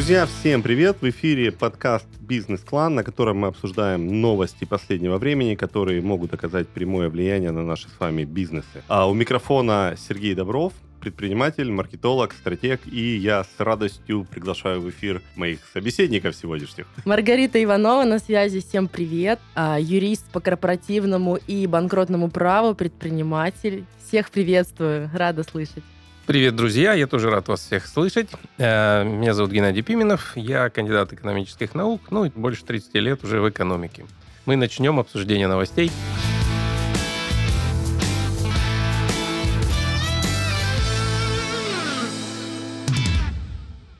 Друзья, всем привет! В эфире подкаст «Бизнес-клан», на котором мы обсуждаем новости последнего времени, которые могут оказать прямое влияние на наши с вами бизнесы. А у микрофона Сергей Добров, предприниматель, маркетолог, стратег, и я с радостью приглашаю в эфир моих собеседников сегодняшних. Маргарита Иванова на связи, всем привет. А, юрист по корпоративному и банкротному праву, предприниматель. Всех приветствую, рада слышать. Привет, друзья! Я тоже рад вас всех слышать. Э, меня зовут Геннадий Пименов, я кандидат экономических наук, ну и больше 30 лет уже в экономике. Мы начнем обсуждение новостей.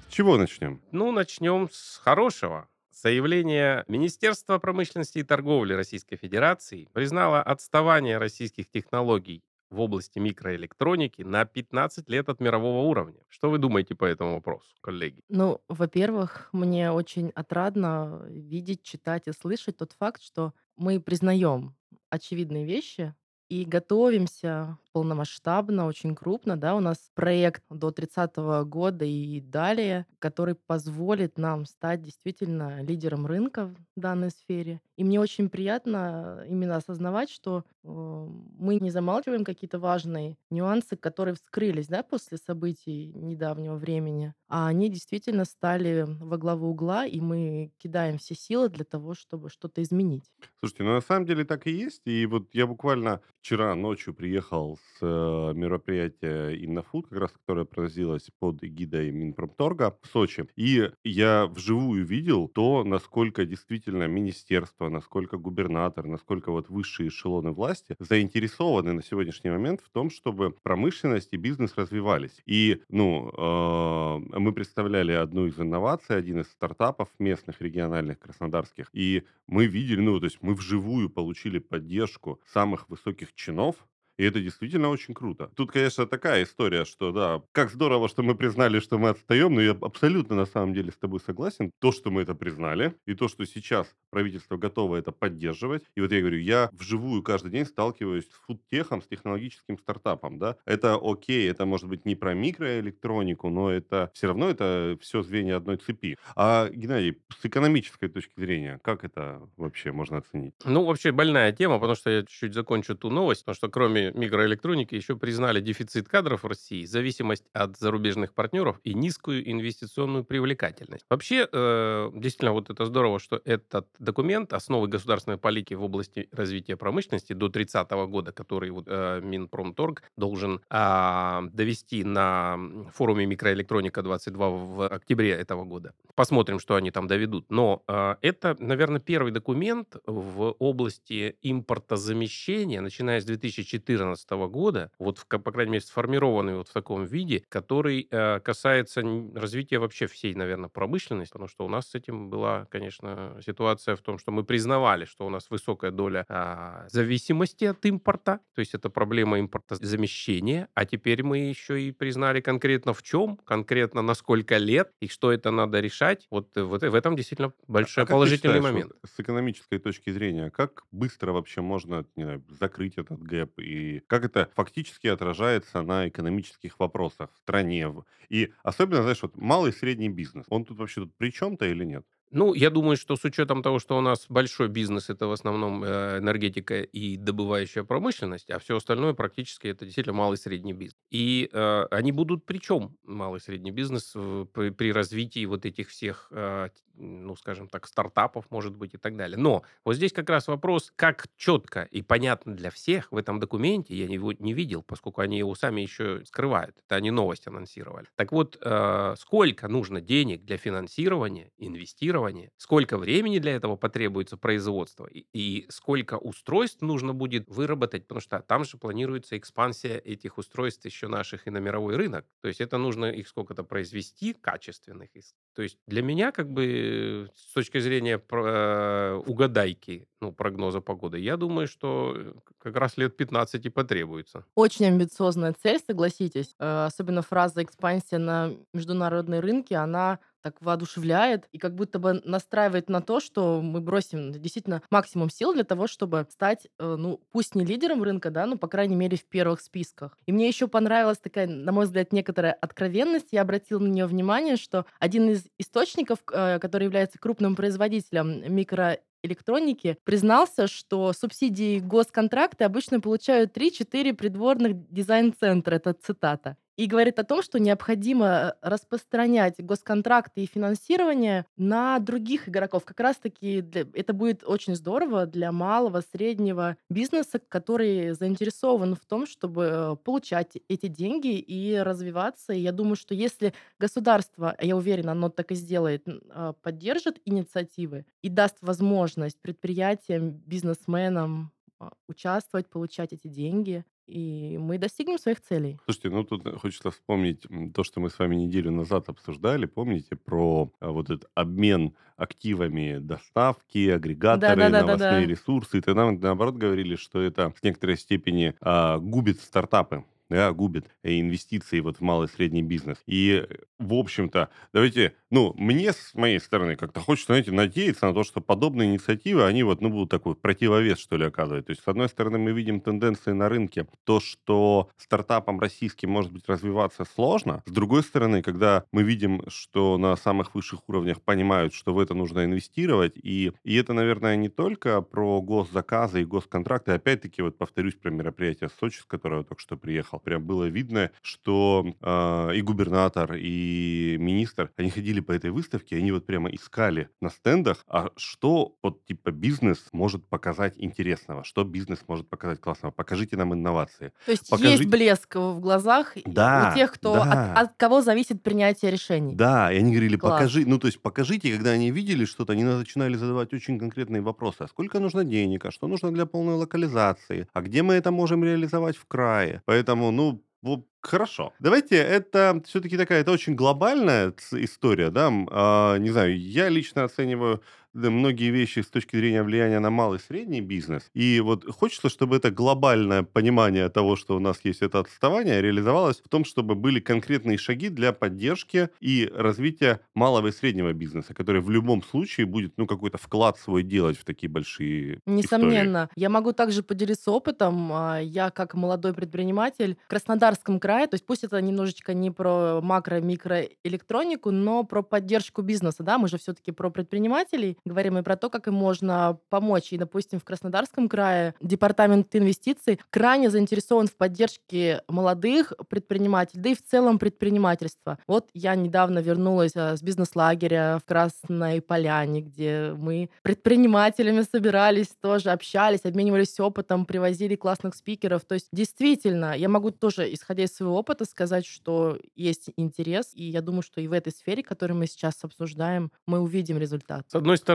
С чего начнем? Ну, начнем с хорошего. Заявление Министерства промышленности и торговли Российской Федерации признало отставание российских технологий в области микроэлектроники на 15 лет от мирового уровня. Что вы думаете по этому вопросу, коллеги? Ну, во-первых, мне очень отрадно видеть, читать и слышать тот факт, что мы признаем очевидные вещи и готовимся полномасштабно, очень крупно, да, у нас проект до 30 года и далее, который позволит нам стать действительно лидером рынка в данной сфере. И мне очень приятно именно осознавать, что э, мы не замалчиваем какие-то важные нюансы, которые вскрылись, да, после событий недавнего времени, а они действительно стали во главу угла, и мы кидаем все силы для того, чтобы что-то изменить. Слушайте, ну на самом деле так и есть. И вот я буквально вчера ночью приехал с э, мероприятия Иннофуд, как раз которое проводилось под эгидой Минпромторга в Сочи. И я вживую видел то, насколько действительно министерство, насколько губернатор, насколько вот высшие эшелоны власти заинтересованы на сегодняшний момент в том, чтобы промышленность и бизнес развивались. И, ну, э, мы представляли одну из инноваций, один из стартапов местных, региональных, краснодарских. И мы видели, ну, то есть мы вживую получили поддержку самых высоких чинов и это действительно очень круто. Тут, конечно, такая история, что да, как здорово, что мы признали, что мы отстаем, но я абсолютно на самом деле с тобой согласен. То, что мы это признали, и то, что сейчас правительство готово это поддерживать. И вот я говорю, я вживую каждый день сталкиваюсь с фудтехом, с технологическим стартапом, да. Это окей, это может быть не про микроэлектронику, но это все равно это все звенья одной цепи. А, Геннадий, с экономической точки зрения, как это вообще можно оценить? Ну, вообще больная тема, потому что я чуть-чуть закончу ту новость, потому что кроме микроэлектроники еще признали дефицит кадров в России, зависимость от зарубежных партнеров и низкую инвестиционную привлекательность. Вообще, э, действительно, вот это здорово, что этот документ «Основы государственной политики в области развития промышленности» до 30 года, который вот, э, Минпромторг должен э, довести на форуме «Микроэлектроника 22» в октябре этого года. Посмотрим, что они там доведут. Но э, это, наверное, первый документ в области импортозамещения, начиная с 2014 2014 года, вот, в, по крайней мере, сформированный вот в таком виде, который э, касается развития вообще всей, наверное, промышленности, потому что у нас с этим была, конечно, ситуация в том, что мы признавали, что у нас высокая доля э, зависимости от импорта, то есть это проблема импортозамещения, а теперь мы еще и признали конкретно в чем, конкретно на сколько лет и что это надо решать. Вот, э, вот в этом действительно большой а положительный считаешь, момент. Вот, с экономической точки зрения, как быстро вообще можно не знаю, закрыть этот гэп и как это фактически отражается на экономических вопросах в стране. И особенно, знаешь, вот малый и средний бизнес, он тут вообще тут при чем-то или нет? Ну, я думаю, что с учетом того, что у нас большой бизнес, это в основном э, энергетика и добывающая промышленность, а все остальное практически это действительно малый и средний бизнес. И э, они будут при чем, малый и средний бизнес, при, при развитии вот этих всех, э, ну, скажем так, стартапов, может быть, и так далее. Но вот здесь как раз вопрос, как четко и понятно для всех в этом документе, я его не видел, поскольку они его сами еще скрывают. Это они новость анонсировали. Так вот, э, сколько нужно денег для финансирования, инвестирования инвестирование, сколько времени для этого потребуется производства и, и сколько устройств нужно будет выработать, потому что там же планируется экспансия этих устройств еще наших и на мировой рынок. То есть это нужно их сколько-то произвести качественных. То есть для меня как бы с точки зрения э, угадайки, ну, прогноза погоды, я думаю, что э, как раз лет 15 и потребуется. Очень амбициозная цель, согласитесь. Э, особенно фраза «экспансия на международные рынки», она так воодушевляет и как будто бы настраивает на то, что мы бросим действительно максимум сил для того, чтобы стать, э, ну, пусть не лидером рынка, да, но, по крайней мере, в первых списках. И мне еще понравилась такая, на мой взгляд, некоторая откровенность. Я обратила на нее внимание, что один из источников, э, который является крупным производителем микро электроники признался, что субсидии госконтракты обычно получают 3-4 придворных дизайн-центра. Это цитата и говорит о том, что необходимо э, распространять госконтракты и финансирование на других игроков. Как раз-таки для... это будет очень здорово для малого, среднего бизнеса, который заинтересован в том, чтобы получать эти деньги и развиваться. И я думаю, что если государство, я уверена, оно так и сделает, а, поддержит инициативы и даст возможность предприятиям, бизнесменам а, участвовать, получать эти деньги, и мы достигнем своих целей. Слушайте, ну тут хочется вспомнить то, что мы с вами неделю назад обсуждали. Помните про а, вот этот обмен активами доставки, агрегаторы, Да-да-да-да-да. новостные ресурсы. И тогда наоборот говорили, что это в некоторой степени а, губит стартапы да, губит э, инвестиции вот в малый и средний бизнес. И, в общем-то, давайте, ну, мне с моей стороны как-то хочется, знаете, надеяться на то, что подобные инициативы, они вот, ну, будут такой противовес, что ли, оказывать. То есть, с одной стороны, мы видим тенденции на рынке, то, что стартапам российским, может быть, развиваться сложно. С другой стороны, когда мы видим, что на самых высших уровнях понимают, что в это нужно инвестировать, и, и это, наверное, не только про госзаказы и госконтракты, опять-таки, вот повторюсь про мероприятие Сочи, с которого я только что приехал, прям было видно, что э, и губернатор, и министр, они ходили по этой выставке, они вот прямо искали на стендах, а что вот типа бизнес может показать интересного, что бизнес может показать классного. Покажите нам инновации. То есть Покажите... есть блеск в глазах да, у тех, кто да. от, от кого зависит принятие решений. Да, и они говорили, Класс. покажи, ну то есть покажите, когда они видели что-то, они начинали задавать очень конкретные вопросы. А сколько нужно денег, а что нужно для полной локализации, а где мы это можем реализовать в крае. Поэтому, ну, Хорошо. Давайте, это все-таки такая, это очень глобальная история, да, а, не знаю, я лично оцениваю да, многие вещи с точки зрения влияния на малый и средний бизнес. И вот хочется, чтобы это глобальное понимание того, что у нас есть это отставание, реализовалось в том, чтобы были конкретные шаги для поддержки и развития малого и среднего бизнеса, который в любом случае будет, ну, какой-то вклад свой делать в такие большие Несомненно. истории. Я могу также поделиться опытом. А, я, как молодой предприниматель, в Краснодарском крае. То есть пусть это немножечко не про макро-микроэлектронику, но про поддержку бизнеса. Да? Мы же все-таки про предпринимателей говорим и про то, как им можно помочь. И, допустим, в Краснодарском крае департамент инвестиций крайне заинтересован в поддержке молодых предпринимателей, да и в целом предпринимательства. Вот я недавно вернулась а, с бизнес-лагеря в Красной Поляне, где мы предпринимателями собирались, тоже общались, обменивались опытом, привозили классных спикеров. То есть действительно, я могу тоже, исходя из своего опыта сказать, что есть интерес, и я думаю, что и в этой сфере, которую мы сейчас обсуждаем, мы увидим результат. С одной стороны,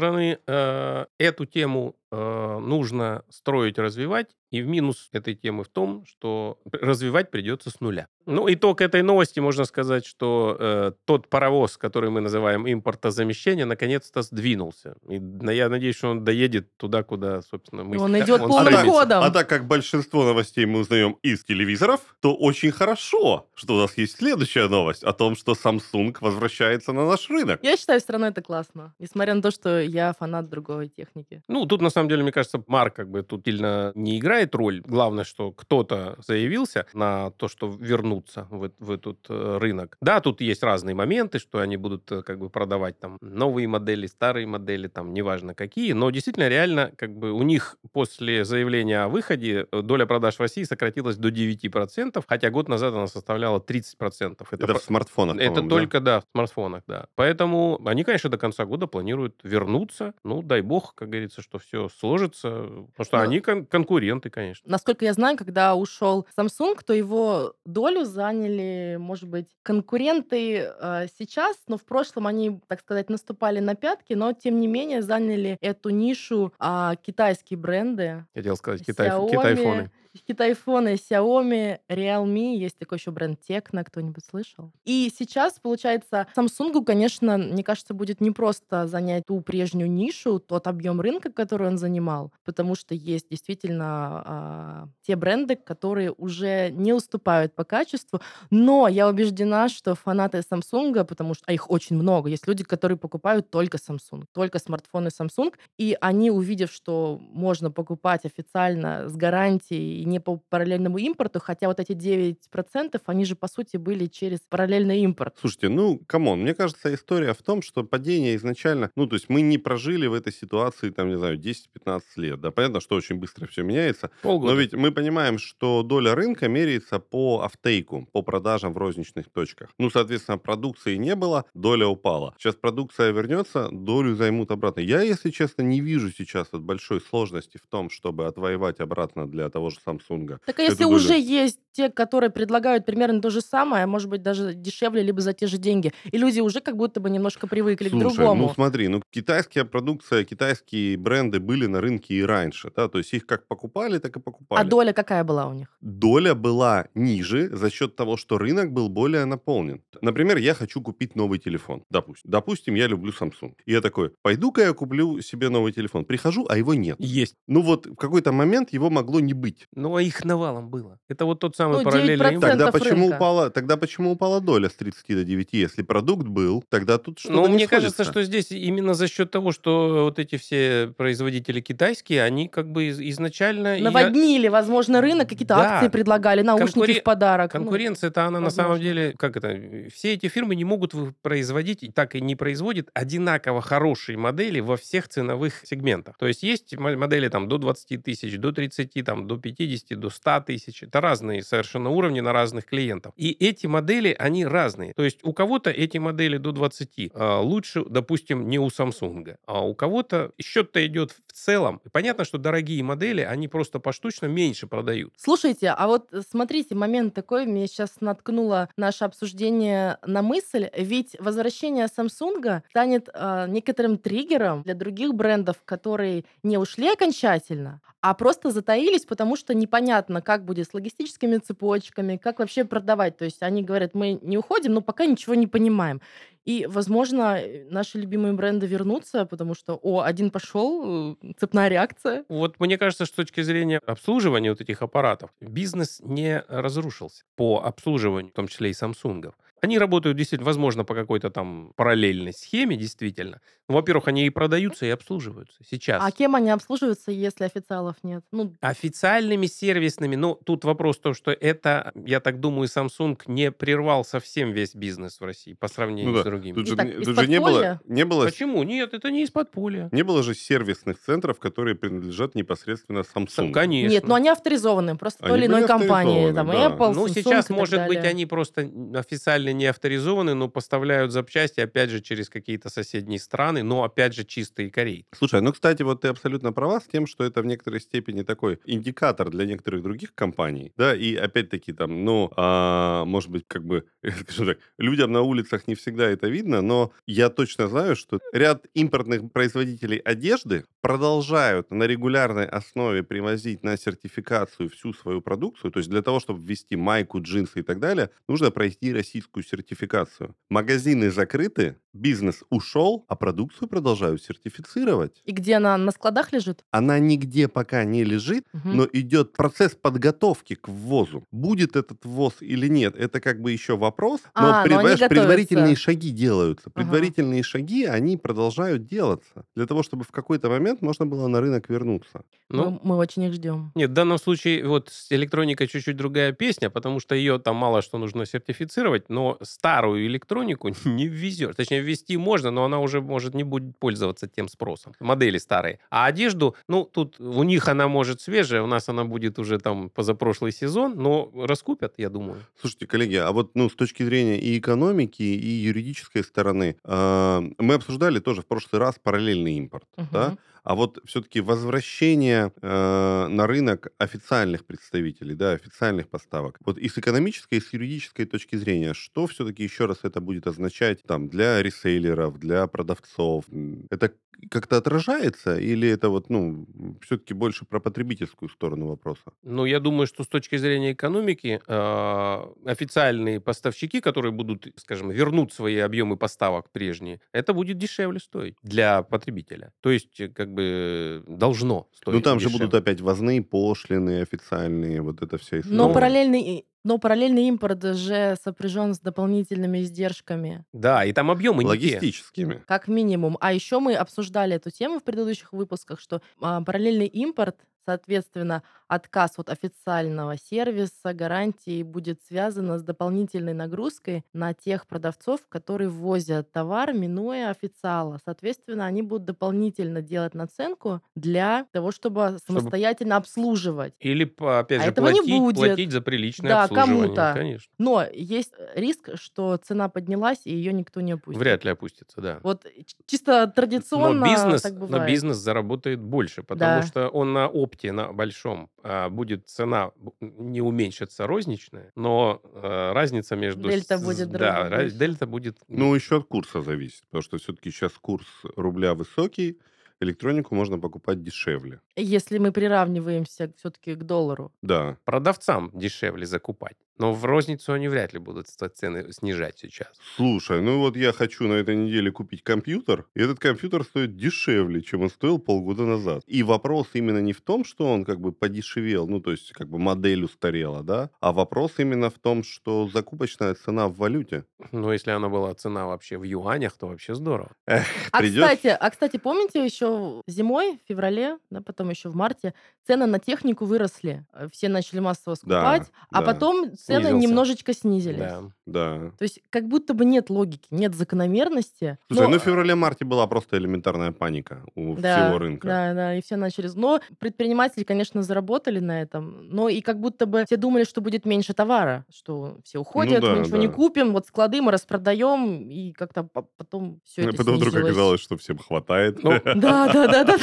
э, эту тему э, нужно строить, развивать, и в минус этой темы в том, что развивать придется с нуля. Ну, итог этой новости, можно сказать, что э, тот паровоз, который мы называем импортозамещение, наконец-то сдвинулся. И я надеюсь, что он доедет туда, куда, собственно, мы... Он идет он полным стремится. ходом. А так как большинство новостей мы узнаем из телевизоров, то очень хорошо, что у нас есть следующая новость о том, что Samsung возвращается на наш рынок. Я считаю, все равно это классно. Несмотря на то, что я фанат другой техники. Ну, тут, на самом деле, мне кажется, Марк как бы тут сильно не играет роль. Главное, что кто-то заявился на то, что вернуться в, в этот э, рынок. Да, тут есть разные моменты, что они будут э, как бы продавать там новые модели, старые модели, там неважно какие, но действительно реально как бы у них после заявления о выходе э, доля продаж в России сократилась до 9%, хотя год назад она составляла 30%. Это, Это в смартфонах, Это только, да? в смартфонах, да. Поэтому они, конечно, до конца года планируют вернуться. Ну, дай бог, как говорится, что все сложится, потому что Но- они кон- конкуренты, конечно. Насколько я знаю, когда ушел Samsung, то его долю заняли, может быть, конкуренты э, сейчас, но в прошлом они, так сказать, наступали на пятки, но тем не менее заняли эту нишу а, китайские бренды. Я хотел сказать, китай, Xiaomi, китайфоны. Китайфоны, Xiaomi, Realme, есть такой еще бренд Tecno, кто-нибудь слышал? И сейчас, получается, Samsung, конечно, мне кажется, будет не просто занять ту прежнюю нишу, тот объем рынка, который он занимал, потому что есть действительно а, те бренды, которые уже не уступают по качеству, но я убеждена, что фанаты Samsung, потому что а их очень много, есть люди, которые покупают только Samsung, только смартфоны Samsung, и они, увидев, что можно покупать официально с гарантией и не по параллельному импорту, хотя вот эти 9%, они же, по сути, были через параллельный импорт. Слушайте, ну, come on, мне кажется, история в том, что падение изначально, ну, то есть мы не прожили в этой ситуации, там, не знаю, 10-15 лет, да, понятно, что очень быстро все меняется, Полгода. но ведь мы понимаем, что доля рынка меряется по offtake у, по продажам в розничных точках. Ну, соответственно, продукции не было, доля упала. Сейчас продукция вернется, долю займут обратно. Я, если честно, не вижу сейчас вот большой сложности в том, чтобы отвоевать обратно для того же Samsung. Так а если долю. уже есть те, которые предлагают примерно то же самое, а может быть даже дешевле, либо за те же деньги, и люди уже как будто бы немножко привыкли к Слушай, другому. ну смотри, ну китайская продукция, китайские бренды были на рынке и раньше, да, то есть их как покупали, так и А покупали. доля какая была у них? Доля была ниже за счет того, что рынок был более наполнен. Например, я хочу купить новый телефон, допустим. Допустим, я люблю Samsung. И я такой, пойду-ка я куплю себе новый телефон. Прихожу, а его нет. Есть. Ну вот в какой-то момент его могло не быть. Ну, а их навалом было. Это вот тот самый Ну, параллельный 9% импорт. Тогда почему рынка. упала, тогда почему упала доля с 30 до 9? Если продукт был, тогда тут что-то Ну, не мне кажется, сходится. что здесь именно за счет того, что вот эти все производители китайские, они как бы из- изначально... я- Наводнили, возможно, рынок, какие-то Да. акции предлагали, наушники Конкурен- в подарок. Ну, Конкуренция-то она на самом возможно. деле, как это, все эти фирмы не могут производить, и так и не производят одинаково хорошие модели во всех ценовых сегментах. То есть есть мо- модели там до 20 тысяч, до 30, там, до 50, до 100 тысяч. Это разные совершенно уровни на разных клиентов. И эти модели, они разные. То есть у кого-то эти модели до 20 а, лучше, допустим, не у Samsung, а у кого-то счет-то идет в целом. И понятно, что дорогие модели, они просто поштучно меньше продают. Слушайте, а вот э, смотрите, момент такой, меня сейчас наткнуло наше обсуждение на мысль, ведь возвращение Samsung станет э, некоторым триггером для других брендов, которые не ушли окончательно, а просто затаились, потому что непонятно, как будет с логистическими цепочками, как вообще продавать. То есть они говорят, мы не уходим, но пока ничего не понимаем. И, возможно, э, наши любимые бренды вернутся, потому что, о, один пошел, э, цепная реакция. Вот мне кажется, что с точки зрения обслуживания вот этих аппаратов, бизнес не разрушился по обслуживанию, в том числе и Samsung. Они работают действительно, возможно, по какой-то там параллельной схеме, действительно. Ну, во-первых, они и продаются, и обслуживаются сейчас. А кем они обслуживаются, если официалов нет? Ну, Официальными сервисными, ну, тут вопрос в том, что это, я так думаю, Samsung не прервал совсем весь бизнес в России по сравнению Ну да, с другими. Тут же, Итак, тут же не было, не было Почему? Нет, это не из-под поля. Не было же сервисных центров, которые принадлежат непосредственно Samsung. Конечно. нет, но они авторизованы просто той Они или иной компании. Там да. Apple, Ну, Samsung сейчас, и так может быть, они просто официально не авторизованы, но поставляют запчасти, опять же, через какие-то соседние страны, но, опять же, чистые корейцы. Слушай, ну, кстати, вот ты абсолютно права с тем, что это в некоторой степени такой индикатор для некоторых других компаний, да, и опять-таки там, ну, а, может быть, как бы, скажем так, людям на улицах не всегда это видно, но я точно знаю, что ряд импортных производителей одежды продолжают на регулярной основе привозить на сертификацию всю свою продукцию, то есть для того, чтобы ввести майку, джинсы и так далее, нужно пройти российскую сертификацию. Магазины закрыты, бизнес ушел, а продукцию продолжают сертифицировать. И где она на складах лежит? Она нигде пока не лежит, Мгм. но идет процесс подготовки к ввозу. Будет этот ввоз или нет, это как бы еще вопрос. А, Но, но они понимаешь, готовятся. предварительные шаги делаются. Ага. Предварительные шаги, они продолжают делаться. Для того, чтобы в какой-то момент можно было на рынок вернуться. Ну, мы, мы очень их ждем. Нет, в данном случае вот с электроникой чуть-чуть другая песня, потому что ее там мало что нужно сертифицировать, но старую электронику не ввезешь. Точнее, ввести можно, но она уже может не будет пользоваться тем спросом. Модели старые. А одежду, ну, тут у них она может свежая, у нас она будет уже там позапрошлый сезон, но раскупят, я думаю. Слушайте, коллеги, а вот ну, с точки зрения и экономики, и юридической стороны, э, мы обсуждали тоже в прошлый раз параллельный импорт. Да? А вот все-таки возвращение э, на рынок официальных представителей, да, официальных поставок. Вот и с экономической, и с юридической точки зрения, что все-таки еще раз это будет означать там для ресейлеров, для продавцов? Это, как-то отражается, или это вот, ну, все-таки больше про потребительскую сторону вопроса? Ну, я думаю, что с точки зрения экономики а, официальные поставщики, которые будут, скажем, вернут свои объемы поставок прежние, это будет дешевле стоить для потребителя. То есть, э, как бы должно стоить Ну, там же дешевле. будут опять возные пошлины официальные, вот это вся история. Но Ну, параллельный, но параллельный импорт же сопряжен с дополнительными издержками. Да, и там объемы не те. Логистическими. Как минимум. А еще мы обсуждали эту тему в предыдущих выпусках, что а, параллельный импорт, соответственно, отказ от официального сервиса, гарантии будет связано с дополнительной нагрузкой на тех продавцов, которые ввозят товар, минуя официала. Соответственно, они будут дополнительно делать наценку для того, чтобы Чтобы самостоятельно обслуживать. или, опять А же, этого не платить, будет. платить за приличное Да, обслуживание. кому-то. Конечно. Но есть риск, что цена поднялась, и ее никто не опустит. Вряд ли опустится, да. Вот чисто Но традиционно бизнес, так но бывает. бизнес заработает больше, потому Да. что он на опте, на большом, а, будет цена не уменьшится розничная, но а, разница между... Дельта будет Да, раз- дельта будет... Ну, еще от курса зависит, потому что все-таки сейчас курс рубля высокий, электронику можно покупать дешевле. Если мы приравниваемся все-таки к доллару. Да. Продавцам дешевле закупать. Но в розницу они вряд ли будут цены снижать сейчас. Слушай, ну вот я хочу на этой неделе купить компьютер, и этот компьютер стоит дешевле, чем он стоил полгода назад. И вопрос именно не в том, что он как бы подешевел, ну то есть как бы модель устарела, да, а вопрос именно в том, что закупочная цена в валюте. Но если она была цена вообще в юанях, то вообще здорово. А Придешь? кстати, а кстати, помните еще зимой, в феврале, да, потом еще в марте, цены на технику выросли. Э, Все начали массово скупать, а да. потом цены Снизился. немножечко снизились. Да. Да. То есть как будто бы нет логики, нет закономерности. Слушай, но- ну в феврале-марте была просто элементарная паника у Да, всего рынка. Да, да, и все начали. Но предприниматели, конечно, заработали на этом, но и как будто бы все думали, что будет меньше товара, что все уходят, Ну да, мы ничего не да. купим, вот склады мы распродаем, и как-то по- потом все А это потом вдруг снизилось. оказалось, что всем хватает. Ну, Да, да, да, да.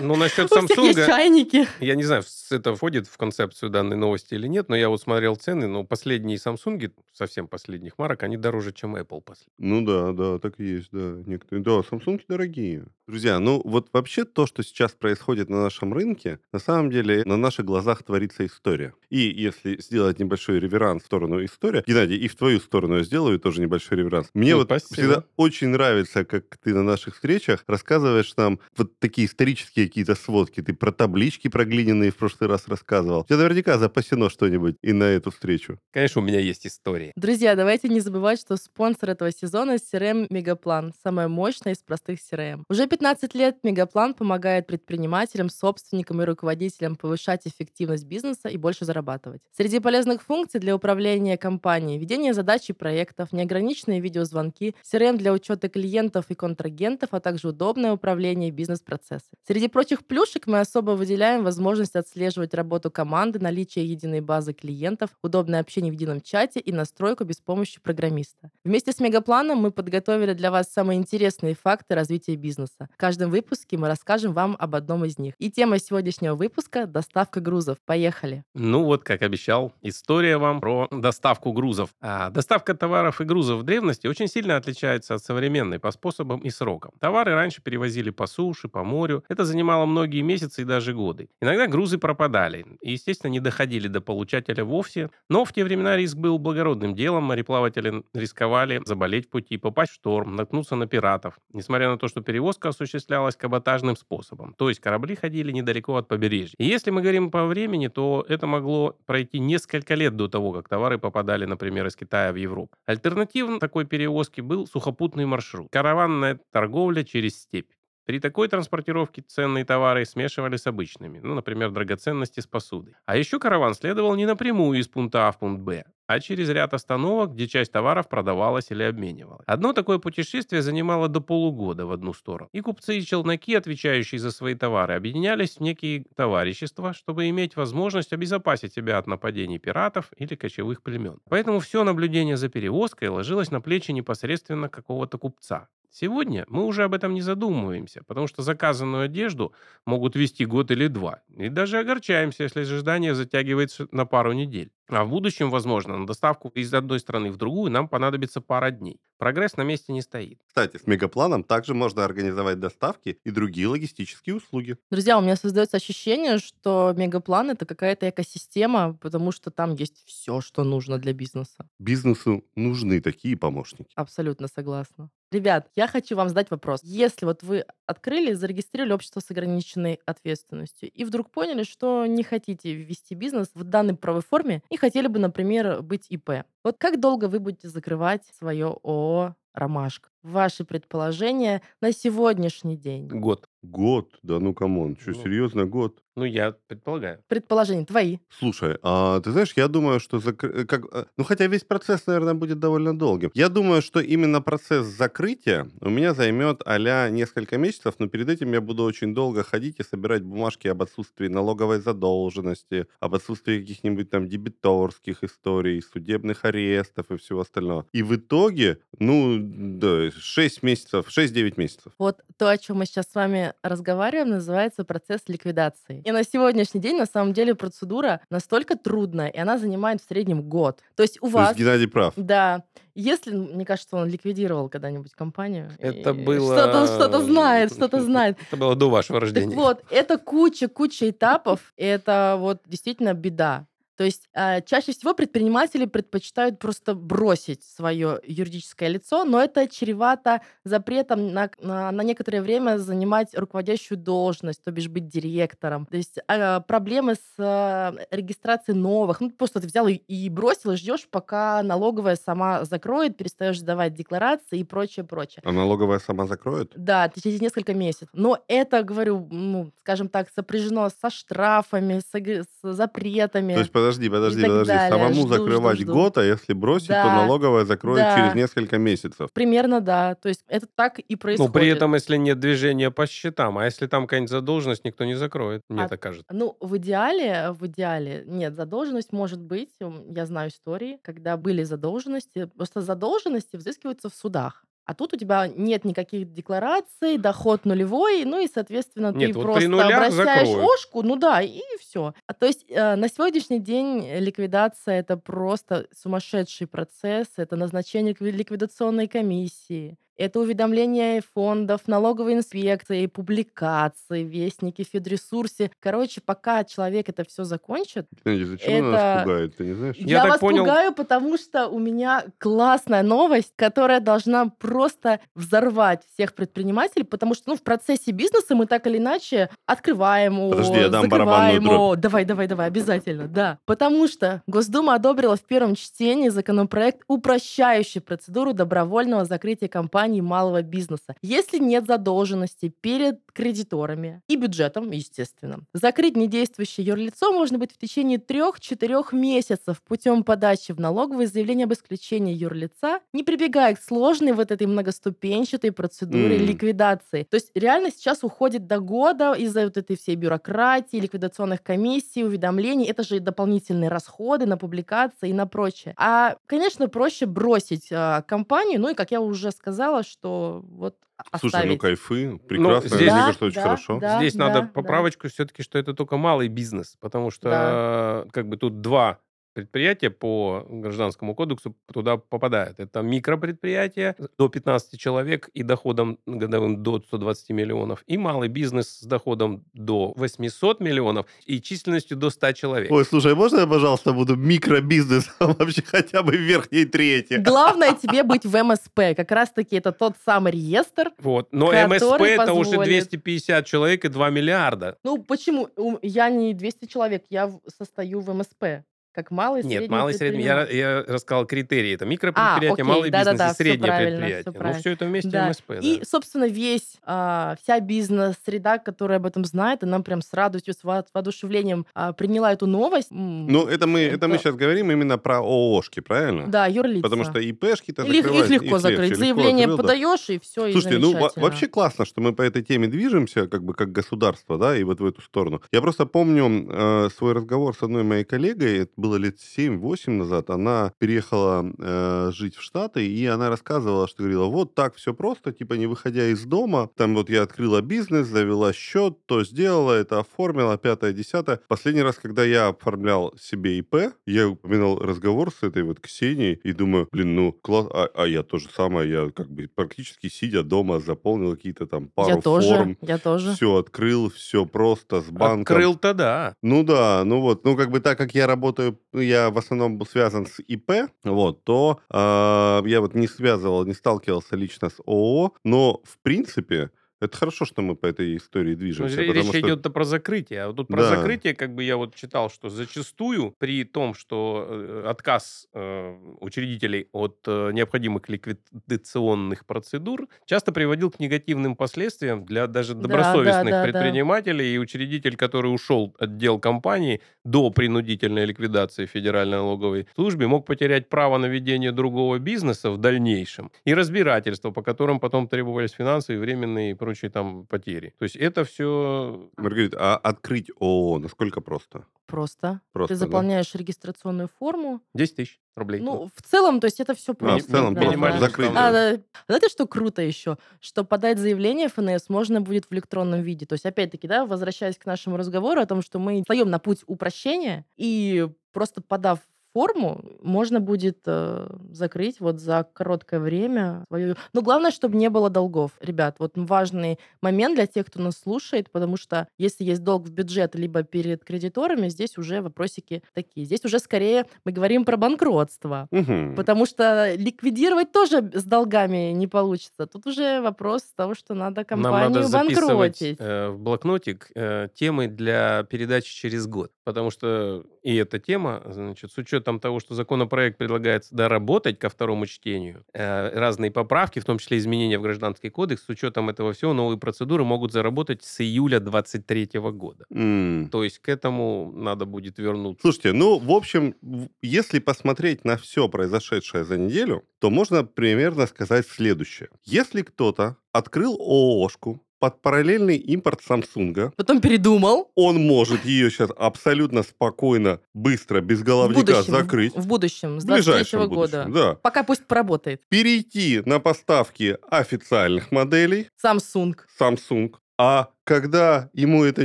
Ну, насчет Samsung, чайники. я не знаю, это входит в концепцию данной новости или нет, но я вот смотрел цены, но последние Samsung, совсем последних марок, они дороже, чем Apple последние. Ну да, да, так и есть, да. Некоторые, да, Samsung дорогие. Друзья, ну вот вообще то, что сейчас происходит на нашем рынке, на самом деле на наших глазах творится история. И если сделать небольшой реверанс в сторону истории, Геннадий, и в твою сторону я сделаю тоже небольшой реверанс. Мне Ну, вот спасибо. всегда очень нравится, как ты на наших встречах рассказываешь нам вот такие исторические какие-то сводки. Ты про таблички проглиненные в прошлый раз рассказывал. У тебя наверняка запасено что-нибудь и на эту встречу. Конечно, у меня есть истории. Друзья, давайте не забывать, что спонсор этого сезона — CRM Мегаплан, самая мощная из простых CRM. Уже 15 лет Мегаплан помогает предпринимателям, собственникам и руководителям повышать эффективность бизнеса и больше зарабатывать. Среди полезных функций для управления компанией — ведение задач и проектов, неограниченные видеозвонки, CRM для учета клиентов и контрагентов, а также удобное управление бизнес-процесса. Среди прочих плюшек мы особо выделяем возможность отслеживать работу команды, наличие единой базы клиентов, удобное общение в едином чате и настройку без помощи программиста. Вместе с Мегапланом мы подготовили для вас самые интересные факты развития бизнеса. В каждом выпуске мы расскажем вам об одном из них. И тема сегодняшнего выпуска — доставка грузов. Поехали! Ну вот, как обещал, история вам про доставку грузов. А, доставка товаров и грузов в древности очень сильно отличается от современной по способам и срокам. Товары раньше перевозили по суше, по морю. Это занимало многие месяцы и даже годы. Иногда грузы пропадали и, естественно, не доходили до получателя вовсе. Но в те времена риск был благородным делом. Мореплаватели рисковали заболеть в пути, попасть в шторм, наткнуться на пиратов. Несмотря на то, что перевозка осуществлялась каботажным способом. То есть корабли ходили недалеко от побережья. И если мы говорим по времени, то это могло пройти несколько лет до того, как товары попадали, например, из Китая в Европу. Альтернативой такой перевозки был сухопутный маршрут. Караванная торговля через степь. При такой транспортировке ценные товары смешивали с обычными, ну, например, драгоценности с посудой. А еще караван следовал не напрямую из пункта А в пункт Б, а через ряд остановок, где часть товаров продавалась или обменивалась. Одно такое путешествие занимало до полугода в одну сторону. И купцы и челноки, отвечающие за свои товары, объединялись в некие товарищества, чтобы иметь возможность обезопасить себя от нападений пиратов или кочевых племен. Поэтому все наблюдение за перевозкой ложилось на плечи непосредственно какого-то купца. Сегодня мы уже об этом не задумываемся, потому что заказанную одежду могут вести год или два. И даже огорчаемся, если ожидание затягивается на пару недель. А в будущем, возможно, на доставку из одной страны в другую нам понадобится пара дней. Прогресс на месте не стоит. Кстати, с мегапланом также можно организовать доставки и другие логистические услуги. Друзья, у меня создается ощущение, что мегаплан это какая-то экосистема, потому что там есть все, что нужно для бизнеса. Бизнесу нужны такие помощники. Абсолютно согласна. Ребят, я хочу вам задать вопрос. Если вот вы открыли, зарегистрировали общество с ограниченной ответственностью и вдруг поняли, что не хотите вести бизнес в данной правовой форме и хотели бы, например, быть ИП. Вот как долго вы будете закрывать свое ООО «Ромашка»? Ваши предположения на сегодняшний день. Год. Год? Да ну come on, что, Ну. серьезно, год? Ну, я предполагаю. Предположения твои. Слушай, а ты знаешь, я думаю, что э, как, э, ну хотя весь процесс, наверное, будет довольно долгим. Я думаю, что именно процесс закрытия у меня займет а несколько месяцев, но перед этим я буду очень долго ходить и собирать бумажки об отсутствии налоговой задолженности, об отсутствии каких-нибудь там дебиторских историй, судебных арестов и всего остального. И в итоге, ну, да, 6 месяцев, 6-9 месяцев. Вот то, о чем мы сейчас с вами разговариваем, называется процесс ликвидации. И на сегодняшний день, на самом деле, процедура настолько трудная, и она занимает в среднем год. То есть у То вас... есть Геннадий прав. Да. Если, мне кажется, он ликвидировал когда-нибудь компанию. Это и было... Что-то, что-то знает, что-то знает. Это было до вашего Так рождения. вот, это куча-куча этапов, и это вот действительно беда. То есть э, чаще всего предприниматели предпочитают просто бросить свое юридическое лицо, но это чревато запретом на, на, на некоторое время занимать руководящую должность, то бишь быть директором. То есть э, проблемы с э, регистрацией новых. Ну, просто ты взял и, и бросил, и ждешь, пока налоговая сама закроет, перестаешь сдавать декларации и прочее, прочее. А налоговая сама закроет? Да, через несколько месяцев. Но это, говорю, ну, скажем так, сопряжено со штрафами, с, с запретами. То есть, подожди, подожди, подожди. далее. Самому Жду, закрывать жду, жду. год, а если бросить, то Да, налоговая закроет да. через несколько месяцев. Примерно, да. То есть это так и Ну, происходит. при этом, если нет движения по счетам, а если там какая-нибудь задолженность, никто не закроет, мне А- так кажется. Ну, в идеале, в идеале, нет, задолженность может быть. Я знаю истории, когда были задолженности. Просто задолженности взыскиваются в судах. А тут у тебя нет никаких деклараций, доход нулевой, ну и, соответственно, Нет, ты вот просто обращаешь закроют. ошку, ну да, и все. А то есть э, на сегодняшний день ликвидация это просто сумасшедший процесс, это назначение ликви- ликвидационной комиссии, это уведомление фондов, налоговой инспекции, публикации, вестники, федресурсе. Короче, пока человек это все закончит, зачем она нас Это- пугает, ты не знаешь? Я я, так вас понял- пугаю, потому что у меня классная новость, которая должна просто взорвать всех предпринимателей, потому что ну, в процессе бизнеса мы так или иначе открываем его, Подожди, я дам закрываем его. Давай, давай, давай, обязательно, да. Потому что Госдума одобрила в первом чтении законопроект, упрощающий процедуру добровольного закрытия компаний малого бизнеса. Если нет задолженности перед кредиторами и бюджетом, естественно, закрыть недействующее юрлицо можно будет в течение трех-четырех месяцев путем подачи в налоговое заявление об исключении юрлица, не прибегая к сложной вот этой многоступенчатой процедуре М. ликвидации. То есть реально сейчас уходит до года из-за вот этой всей бюрократии, ликвидационных комиссий, уведомлений. Это же и дополнительные расходы на публикации и на прочее. А, конечно, проще бросить а, компанию, ну и, как я уже сказала, что вот Слушай, ну оставить. кайфы, прекрасно, здесь- мне Да, кажется, очень да, хорошо. да. Здесь надо да. поправочку все-таки, что это только малый бизнес, потому что как бы тут два предприятия по гражданскому кодексу туда попадают. Это микропредприятия до 15 человек и доходом годовым до 120 миллионов, и малый бизнес с доходом до 800 миллионов и численностью до 100 человек. Ой, слушай, можно я, пожалуйста, буду микробизнесом вообще хотя бы в верхней трети? Главное тебе быть в МСП. Как раз-таки это тот самый реестр. Вот. Но МСП это уже позволит- 250 человек и 2 миллиарда. Ну, почему? У- Я не 200 человек, я состою в МСП. Как малый, Нет, средний малый и средний. Я, я рассказал критерии. Это микропредприятие, окей, малый бизнес да-да-да, и всё среднее предприятие. всё Ну, правильно. все это вместе Да. МСП, И, да. собственно, весь, а, вся бизнес-среда, которая об этом знает, она прям с радостью, с во- воодушевлением а, приняла эту новость. Ну, это мы, это мы сейчас говорим именно про ООшки, правильно? Да, юрлица. Потому что ИПшки-то их, легко их закрыть. легче, легко Заявление да. подаешь, и все, и Слушайте, ну во- замечательно. вообще классно, что мы по этой теме движемся, как бы как государство, да, и вот в эту сторону. Я просто помню э, свой разговор с одной моей коллегой, было лет 7-8 назад, она переехала э, жить в Штаты, и она рассказывала, что говорила, вот так все просто, типа не выходя из дома, там вот я открыла бизнес, завела счет, то сделала, это оформила, пятое, десятое. Последний раз, когда я оформлял себе ИП, я упоминал разговор с этой вот Ксенией, и думаю, блин, ну класс, а, а я то же самое, я как бы практически сидя дома заполнил какие-то там пару Я тоже, форм, я тоже. все открыл, все просто с банком. Открыл-то да. Ну да, ну вот, ну как бы так как я работаю, я в основном был связан с ИП, вот, то а, я вот не связывал, не сталкивался лично с ООО, но в принципе это хорошо, что мы по этой истории Ну, движемся, потому речь что... идет про закрытие. А вот тут про Да. закрытие, как бы я вот читал, что зачастую при том, что э, отказ э, учредителей от э, необходимых ликвидационных процедур часто приводил к негативным последствиям для даже Да, добросовестных да, да, да. предпринимателей и учредитель, который ушел от дел компании до принудительной ликвидации Федеральной налоговой службе, мог потерять право на ведение другого бизнеса в дальнейшем и разбирательство, по которым потом требовались временные и прочие там потери. То есть это все Маргарита, а открыть ООО насколько просто? Просто. Просто, Ты да? заполняешь регистрационную форму. 10 тысяч рублей. Ну, в целом, то есть это все А, в просто. целом да, просто минимально да. закрыть. А, да. Знаете, что круто еще? Что подать заявление ФНС можно будет в электронном виде. То есть, опять-таки, да, возвращаясь к нашему разговору о том, что мы встаем на путь упрощения, и просто подав форму, можно будет э, закрыть вот за короткое время свою... Но главное, чтобы не было долгов. Ребят, вот важный момент для тех, кто нас слушает, потому что если есть долг в бюджет либо перед кредиторами, здесь уже вопросики такие. Здесь уже скорее мы говорим про банкротство. Мгм. Потому что ликвидировать тоже с долгами не получится. Тут уже вопрос того, что надо Нам компанию надо записывать банкротить. э, в блокнотик э, темы для передачи через год. Потому что и эта тема, значит, с учетом того, что законопроект предлагается доработать ко второму чтению, э, разные поправки, в том числе изменения в Гражданский кодекс, с учетом этого всего новые процедуры могут заработать с июля 2023 года. М. То есть к этому надо будет вернуться. Слушайте, ну, в общем, если посмотреть на все произошедшее за неделю, то можно примерно сказать следующее. Если кто-то открыл ООшку под параллельный импорт Самсунга, Потом передумал. он может ее сейчас абсолютно спокойно, быстро, без В головника будущем, закрыть. в будущем, с В 23 ближайшем года. да. Пока пусть поработает. Перейти на поставки официальных моделей Samsung. Samsung. А когда ему это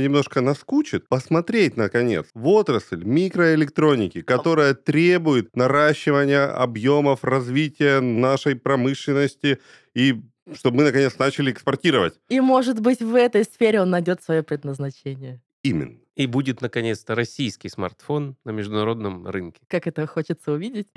немножко наскучит, посмотреть, наконец, в отрасль микроэлектроники, которая требует наращивания объемов развития нашей промышленности и чтобы мы, наконец, начали экспортировать. И, может быть, в этой сфере он найдет свое предназначение. Именно. И будет, наконец-то, российский смартфон на международном рынке. Как это хочется увидеть.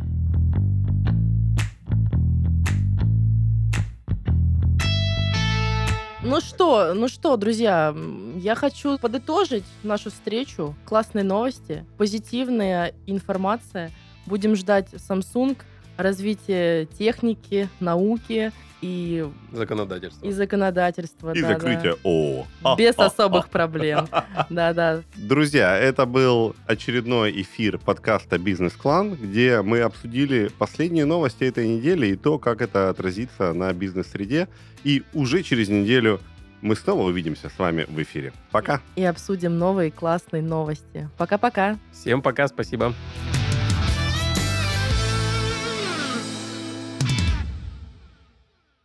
Ну что, ну что, друзья, я хочу подытожить нашу встречу. Классные новости, позитивная информация. Будем ждать Samsung, развитие техники, науки и, Законодательство. и законодательства. И да, закрытие ООО. да. Без А, а, особых проблем. Да-да. Друзья, это был очередной эфир подкаста «Бизнес-клан», где мы обсудили последние новости этой недели и то, как это отразится на бизнес-среде. И уже через неделю мы снова увидимся с вами в эфире. Пока! И обсудим новые классные новости. Пока-пока. Всем пока, спасибо.